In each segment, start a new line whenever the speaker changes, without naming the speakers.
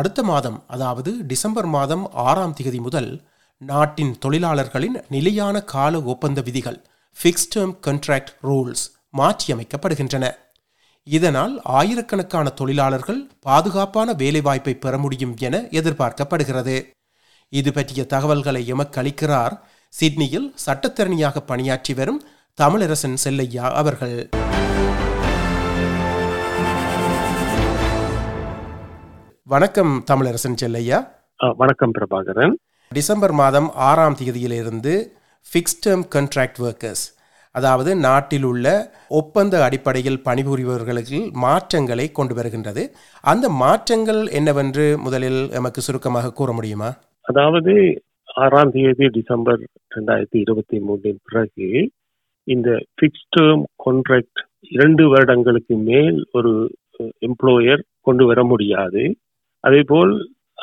அடுத்த மாதம் அதாவது டிசம்பர் மாதம் ஆறாம் திகதி முதல் நாட்டின் தொழிலாளர்களின் நிலையான கால ஒப்பந்த விதிகள் ஃபிக்ஸ்ட் டேர்ம் கண்ட்ராக்ட் ரூல்ஸ் மாற்றியமைக்கப்படுகின்றன. இதனால் ஆயிரக்கணக்கான தொழிலாளர்கள் பாதுகாப்பான வேலைவாய்ப்பை பெற முடியும் என எதிர்பார்க்கப்படுகிறது. இது பற்றிய தகவல்களை எமக்கு அளிக்கிறார் சிட்னியில் சட்டத்திறனியாக பணியாற்றி வரும் தமிழரசன் செல்லையா அவர்கள். வணக்கம் தமிழரசன் செல்லையா.
வணக்கம் பிரபாகரன்.
டிசம்பர் மாதம் ஆறாம் தேதியிலிருந்து ஃபிக்ஸ்ட் டேர்ம் கண்ட்ராக்ட் ஒர்க்கர்ஸ் அதாவது நாட்டில் உள்ள ஒப்பந்த அடிப்படையில் பணிபுரிபவர்களுக்கு மாற்றங்களை கொண்டு வருகின்றது. அந்த மாற்றங்கள் என்னவென்று முதலில் எமக்கு சுருக்கமாக கூற முடியுமா?
அதாவது ஆறாம் தேதி டிசம்பர் ரெண்டாயிரத்தி இருபத்தி மூன்றின் பிறகு இந்த ஃபிக்ஸ் டேர்ம் கான்ட்ராக்ட் இரண்டு வருடங்களுக்கு மேல் ஒரு எம்ப்ளாயர் கொண்டு வர முடியாது. அதேபோல்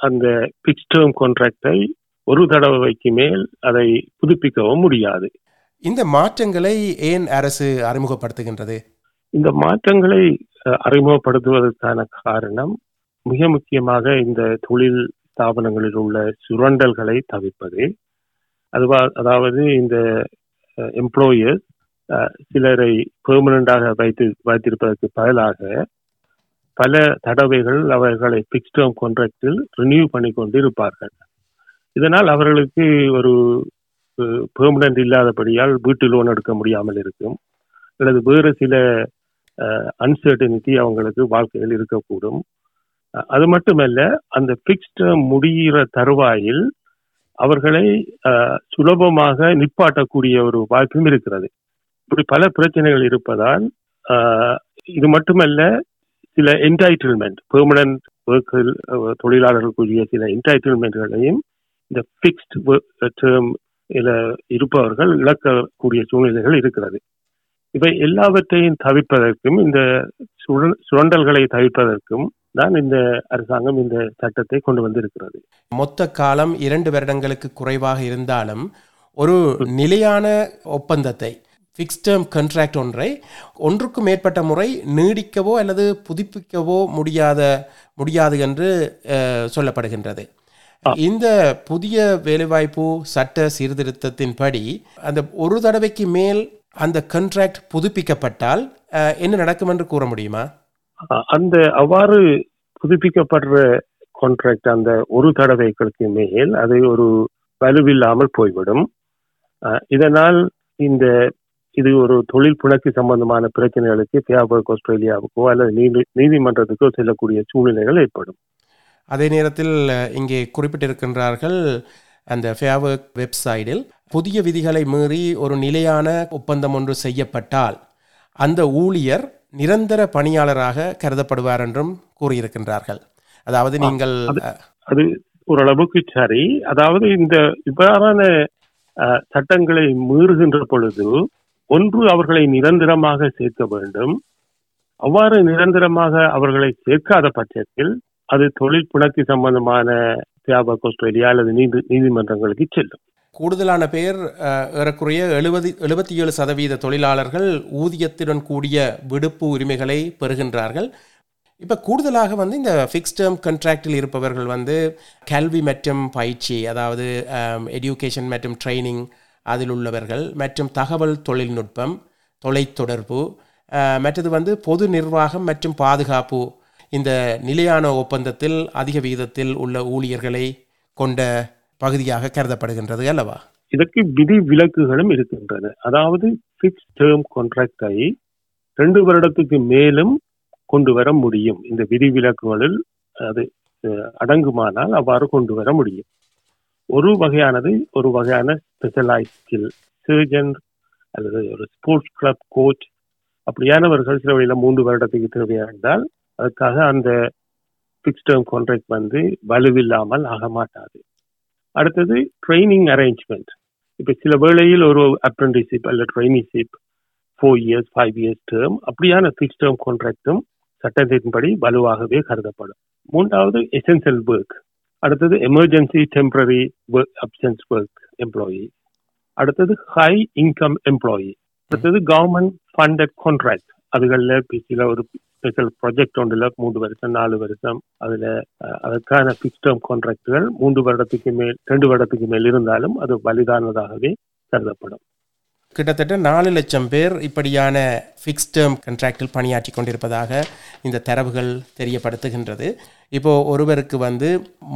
அந்த ஃபிக்ஸ் டேர்ம் கான்ட்ராக்டை ஒரு தடவைக்கு மேல் அதை புதுப்பிக்கவும் முடியாது.
இந்த மாற்றங்களை ஏன் அரசு அறிமுகப்படுத்துகின்றது?
இந்த மாற்றங்களை அறிமுகப்படுத்துவதற்கான காரணம் மிக முக்கியமாக இந்த தொழில் ஸ்தாபனங்களில் உள்ள சுரண்டல்களை தவிர்ப்பது. அதுவா அதாவது இந்த எம்ப்ளாயர்ஸ் சிலரை பெர்மனண்டாக வைத்து வைத்திருப்பதற்கு பதிலாக பல தடவைகள் அவர்களை பிக்ஸ் டேர்ம் கான்ட்ராக்டில் ரினியூ பண்ணி கொண்டு இருப்பார்கள் இதனால் அவர்களுக்கு ஒரு பெர்மனன்ட் இல்லாதபடியால் வீட்டு லோன் எடுக்க முடியாமல் இருக்கும். அல்லது வேறு சில அன்சர்டனிட்டி அவங்களுக்கு வாழ்க்கையில் இருக்கக்கூடும். அது மட்டுமல்ல அந்த பிக்ஸ்ட் முடிகிற தருவாயில் அவர்களை சுலபமாக நிப்பாட்டக்கூடிய ஒரு வாய்ப்பும் இருக்கிறது. இப்படி பல பிரச்சனைகள் இருப்பதால் இது மட்டுமல்ல சில என்டைட்டில்மெண்ட் பெர்மனன்ட் ஒர்க்கில் தொழிலாளர்களுக்குரிய சில என்டைட்டில்மெண்ட்களையும் இந்த பிக்ஸ்ட் டேர்ம் இருப்பவர்கள் இழக்கக்கூடிய சூழ்நிலைகள் இருக்கிறது. இவை எல்லாவற்றையும் தவிர்ப்பதற்கும் இந்த சுரண்டல்களை தவிர்ப்பதற்கும் தான் இந்த அரசாங்கம் இந்த சட்டத்தை கொண்டு வந்திருக்கிறது.
மொத்த காலம் இரண்டு வருடங்களுக்கு குறைவாக இருந்தாலும் ஒரு நிலையான ஒப்பந்தத்தை ஃபிக்ஸ் டேர்ம் கண்ட்ராக்ட் ஒன்றை ஒன்றுக்கும் மேற்பட்ட முறை நீடிக்கவோ அல்லது புதுப்பிக்கவோ முடியாத முடியாது என்று சொல்லப்படுகின்றது. இந்த புதிய வேலைவாய்ப்பு சட்ட சீர்திருத்தத்தின்படி அந்த ஒரு தடவைக்கு மேல் அந்த கண்ட்ராக்ட் புதுப்பிக்கப்பட்டால் என்ன நடக்கும் என்று கூற முடியுமா?
அந்த அவ்வாறு புதுப்பிக்கப்படுற கான்ட்ராக்ட் அந்த ஒரு தடவைகளுக்கு மேல் அது ஒரு வலுவில்லாமல் போய்விடும். இதனால் இந்த இது ஒரு தொழில் புணக்கு சம்பந்தமான பிரச்சனைகளுக்கு தியாபக் ஆஸ்திரேலியாவுக்கோ அல்லது நீதி நீதிமன்றத்துக்கோ செல்லக்கூடிய சூழ்நிலைகள் ஏற்படும்.
அதே நேரத்தில் இங்கே குறிப்பிட்டிருக்கின்றார்கள் அந்த ஃபேவர்க் வெப்சைட்டில் புதிய விதிகளை மீறி ஒரு நிலையான ஒப்பந்தம் ஒன்று செய்யப்பட்டால் அந்த ஊழியர் நிரந்தர பணியாளராக கருதப்படுவார் என்றும் கூறியிருக்கின்றார்கள். அதாவது நீங்கள்
அது ஓரளவுக்கு சரி. அதாவது இந்த இவ்வாறான சட்டங்களை மீறுகின்ற பொழுது ஒன்று அவர்களை நிரந்தரமாக சேர்க்க வேண்டும். அவ்வாறு நிரந்தரமாக அவர்களை சேர்க்காத பட்சத்தில் அது தொழில் புணக்கு சம்பந்தமான தியாபக் ஆஸ்திரேலியா அல்லது நீதி நீதிமன்றங்களுக்கு செல்லும்.
கூடுதலான பேர் அஹ், ஏறக்குறைய எழுபது எழுபத்தி ஏழு சதவீத தொழிலாளர்கள் ஊதியத்துடன் கூடிய விடுப்பு உரிமைகளை பெறுகின்றார்கள். இப்போ கூடுதலாக வந்து இந்த ஃபிக்ஸ் டேர்ம் கண்ட்ராக்டில் இருப்பவர்கள் வந்து கல்வி மற்றும் பயிற்சி அதாவது எடியூகேஷன் மற்றும் ட்ரைனிங் அதில் உள்ளவர்கள் மற்றும் தகவல் தொழில்நுட்பம் தொலைத்தொடர்பு மற்றது வந்து பொது நிர்வாகம் மற்றும் பாதுகாப்பு. இந்த நிலையான ஒப்பந்தத்தில் அதிக விகிதத்தில் உள்ள ஊழியர்களை கொண்ட பகுதியாக கருதப்படுகின்றது அல்லவா?
இதற்கு விதி விலக்குகளும் இருக்கின்றன. அதாவது பிக்ஸ் டேர்ம் கான்ட்ராக்டை ரெண்டு வருடத்துக்கு மேலும் கொண்டு வர முடியும். இந்த விதி விலக்குகளில் அது அடங்குமானால் அவ்வாறு கொண்டு வர முடியும். ஒரு வகையானது ஒரு வகையான ஸ்பெஷலைஸ் ஸ்கில் சர்ஜன் அல்லது ஒரு ஸ்போர்ட்ஸ் கிளப் கோச் அப்படியானவர்கள் சில வழியில் மூன்று வருடத்துக்கு தேவையானால் அதுக்காக அந்த ஃபிக்ஸ் டேர்ம் கான்ட்ராக்ட் வந்து வலுவில்லாமல் ஆக மாட்டாது. அடுத்தது ட்ரைனிங் அரேஞ்ச்மெண்ட் இப்போ சில வேளையில் ஒரு அப்ரெண்டிஷிப் அல்ல traineeship four years five years term அப்படியான ஃபிக்ஸ் டேர்ம் கான்ட்ராக்டும் சட்டத்தின்படி வலுவாகவே கருதப்படும். மூன்றாவது எசென்சியல் ஒர்க் அடுத்தது emergency temporary work absence work employee அடுத்தது ஹை இன்கம் எம்ப்ளாயி அடுத்தது கவர்மெண்ட் ஃபண்டட் கான்ட்ராக்ட் அதுகளில் பிசியில் ஒரு ஸ்பெஷல் ப்ராஜெக்ட் ஒன்றில் மூன்று வருஷம் நாலு வருஷம். அதில் அதற்கான ஃபிக்ஸ் டேர்ம் கான்ட்ராக்டுகள் மூன்று வருடத்துக்கு மேல் ரெண்டு வருடத்துக்கு மேல் இருந்தாலும் அது வலிதானதாகவே கருதப்படும்.
கிட்டத்தட்ட நாலு லட்சம் பேர் இப்படியான ஃபிக்ஸ் டேர்ம் கண்ட்ராக்டில் பணியாற்றி கொண்டிருப்பதாக இந்த தரவுகள் தெரியப்படுத்துகின்றது. இப்போ ஒருவருக்கு வந்து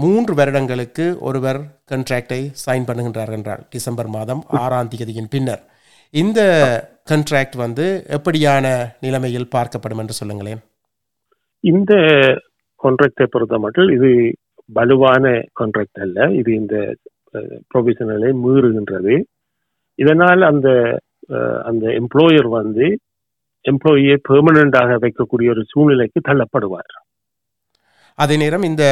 மூன்று வருடங்களுக்கு ஒருவர் கண்ட்ராக்டை சைன் பண்ணுகின்றார் என்றால் டிசம்பர் மாதம் ஆறாம் தேதியின் பின்னர். இந்த கண்ட்ராக்ட் வந்து எப்படியான நிலைமையில் பார்க்கப்படும் என்று சொல்லுங்களேன்.
இந்த கான்ட்ராக்டை பொறுத்த மட்டும் இது வலுவான கான்ட்ராக்ட் அல்ல. இது இந்த ப்ரொவிஷனலை மீறுகின்றது. இதனால் அந்த அந்த எம்ப்ளாயர் வந்து எம்ப்ளாயியை பெர்மனண்டாக வைக்கக்கூடிய ஒரு சூழ்நிலைக்கு தள்ளப்படுவார்.
அதே நேரம் இந்த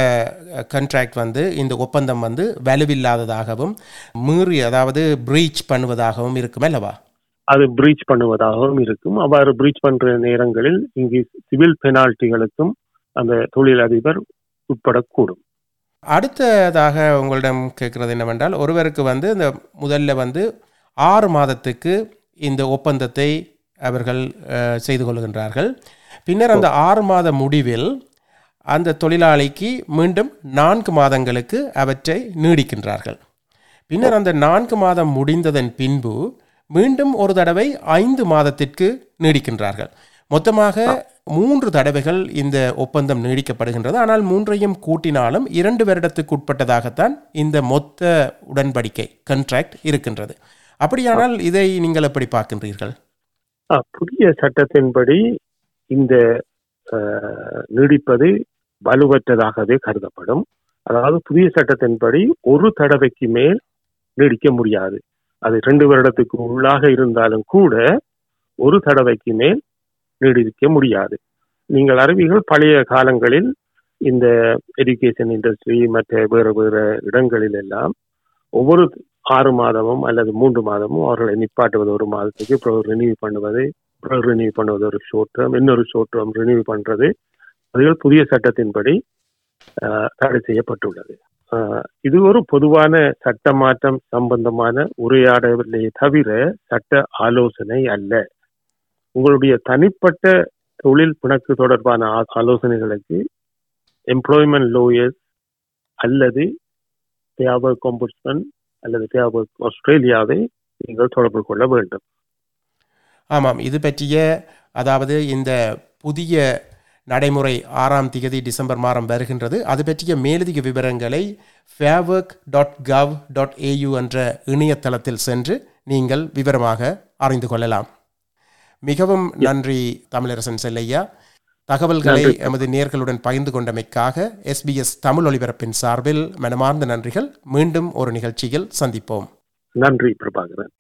கண்ட்ராக்ட் வந்து இந்த ஒப்பந்தம் வந்து வலுவில்லாததாகவும் மீறி அதாவது பிரீச் பண்ணுவதாகவும் இருக்கும் அல்லவா?
அது பிரீச் பண்ணுவதாகவும் இருக்கும். அவ்வாறு பிரீச் பண்ற நேரங்களில் இங்கு சிவில் பெனால்ட்டிகளுக்கும் அந்த தொழிலதிபர் உட்படக்கூடும்.
அடுத்ததாக உங்களிடம் கேட்குறது என்னவென்றால் ஒருவருக்கு வந்து இந்த முதல்ல வந்து ஆறு மாதத்துக்கு இந்த ஒப்பந்தத்தை அவர்கள் செய்து கொள்கின்றார்கள். பின்னர் அந்த ஆறு மாத முடிவில் அந்த தொழிலாளிக்கு மீண்டும் நான்கு மாதங்களுக்கு அவற்றை நீடிக்கின்றார்கள். பின்னர் அந்த நான்கு மாதம் முடிந்ததன் பின்பு மீண்டும் ஒரு தடவை ஐந்து மாதத்திற்கு நீடிக்கின்றார்கள். மொத்தமாக மூன்று தடவைகள் இந்த ஒப்பந்தம் நீடிக்கப்படுகின்றது. ஆனால் மூன்றையும் கூட்டினாலும் இரண்டு வருடத்துக்கு உட்பட்டதாகத்தான் இந்த மொத்த உடன்படிக்கை கண்ட்ராக்ட் இருக்கின்றது. அப்படியானால் இதை நீங்கள் எப்படி பார்க்கின்றீர்கள்?
புதிய சட்டத்தின்படி இந்த நீடிப்பது வலுவற்றதாகவே கருதப்படும். அதாவது புதிய சட்டத்தின்படி ஒரு தடவைக்கு மேல் நீடிக்க முடியாது. அது ரெண்டு வருடத்துக்கு உள்ளாக இருந்தாலும் கூட ஒரு தடவைக்கு மேல் நீடிக்க முடியாது. நீங்கள் அறிவிகள் பழைய காலங்களில் இந்த எஜுகேஷன் இண்டஸ்ட்ரி மற்ற வேறு வேறு இடங்களில் எல்லாம் ஒவ்வொரு ஆறு மாதமும் அல்லது மூன்று மாதமும் அவர்களை நிப்பாட்டுவது ஒரு மாதத்துக்கு அப்புறம் ரினியூ பண்ணுவது அப்புறம் ரினியூ பண்ணுவது ஒரு ஷோர்ட் டேர்ம் இன்னொரு ஷோர்ட் டேர்ம் ரினியூ பண்றது. அதுகள் புதிய சட்டத்தின்படி தடை செய்யப்பட்டுள்ளது. இது ஒரு பொதுவான சட்ட மாற்றம் சம்பந்தமான உரையாடலை தவிர சட்ட ஆலோசனை அல்ல. உங்களுடைய தனிப்பட்ட தொழில் பிணக்கு தொடர்பான ஆலோசனைகளுக்கு எம்ப்ளாய்மெண்ட் லோயர்ஸ் அல்லது தேவர் காம்புஸ்மன் அல்லது ஆஸ்திரேலியாவை நீங்கள் தொடர்பு கொள்ள வேண்டும்.
ஆமாம். இது பற்றிய அதாவது இந்த புதிய நடைமுறை ஆறாம் தேதி டிசம்பர் மாதம் வருகின்றது. அது பற்றிய மேலதிக விவரங்களை fairwork dot gov dot AU என்ற இணையதளத்தில் சென்று நீங்கள் விவரமாக அறிந்து கொள்ளலாம். மிகவும் நன்றி தமிழரசன் செல்லையா. தகவல்களை. எமது நேர்களுடன் பகிர்ந்து கொண்டமைக்காக எஸ்பிஎஸ் தமிழ் ஒலிபரப்பின் சார்பில் மனமார்ந்த நன்றிகள். மீண்டும் ஒரு நிகழ்ச்சியில் சந்திப்போம்.
நன்றி பிரபாகரன்.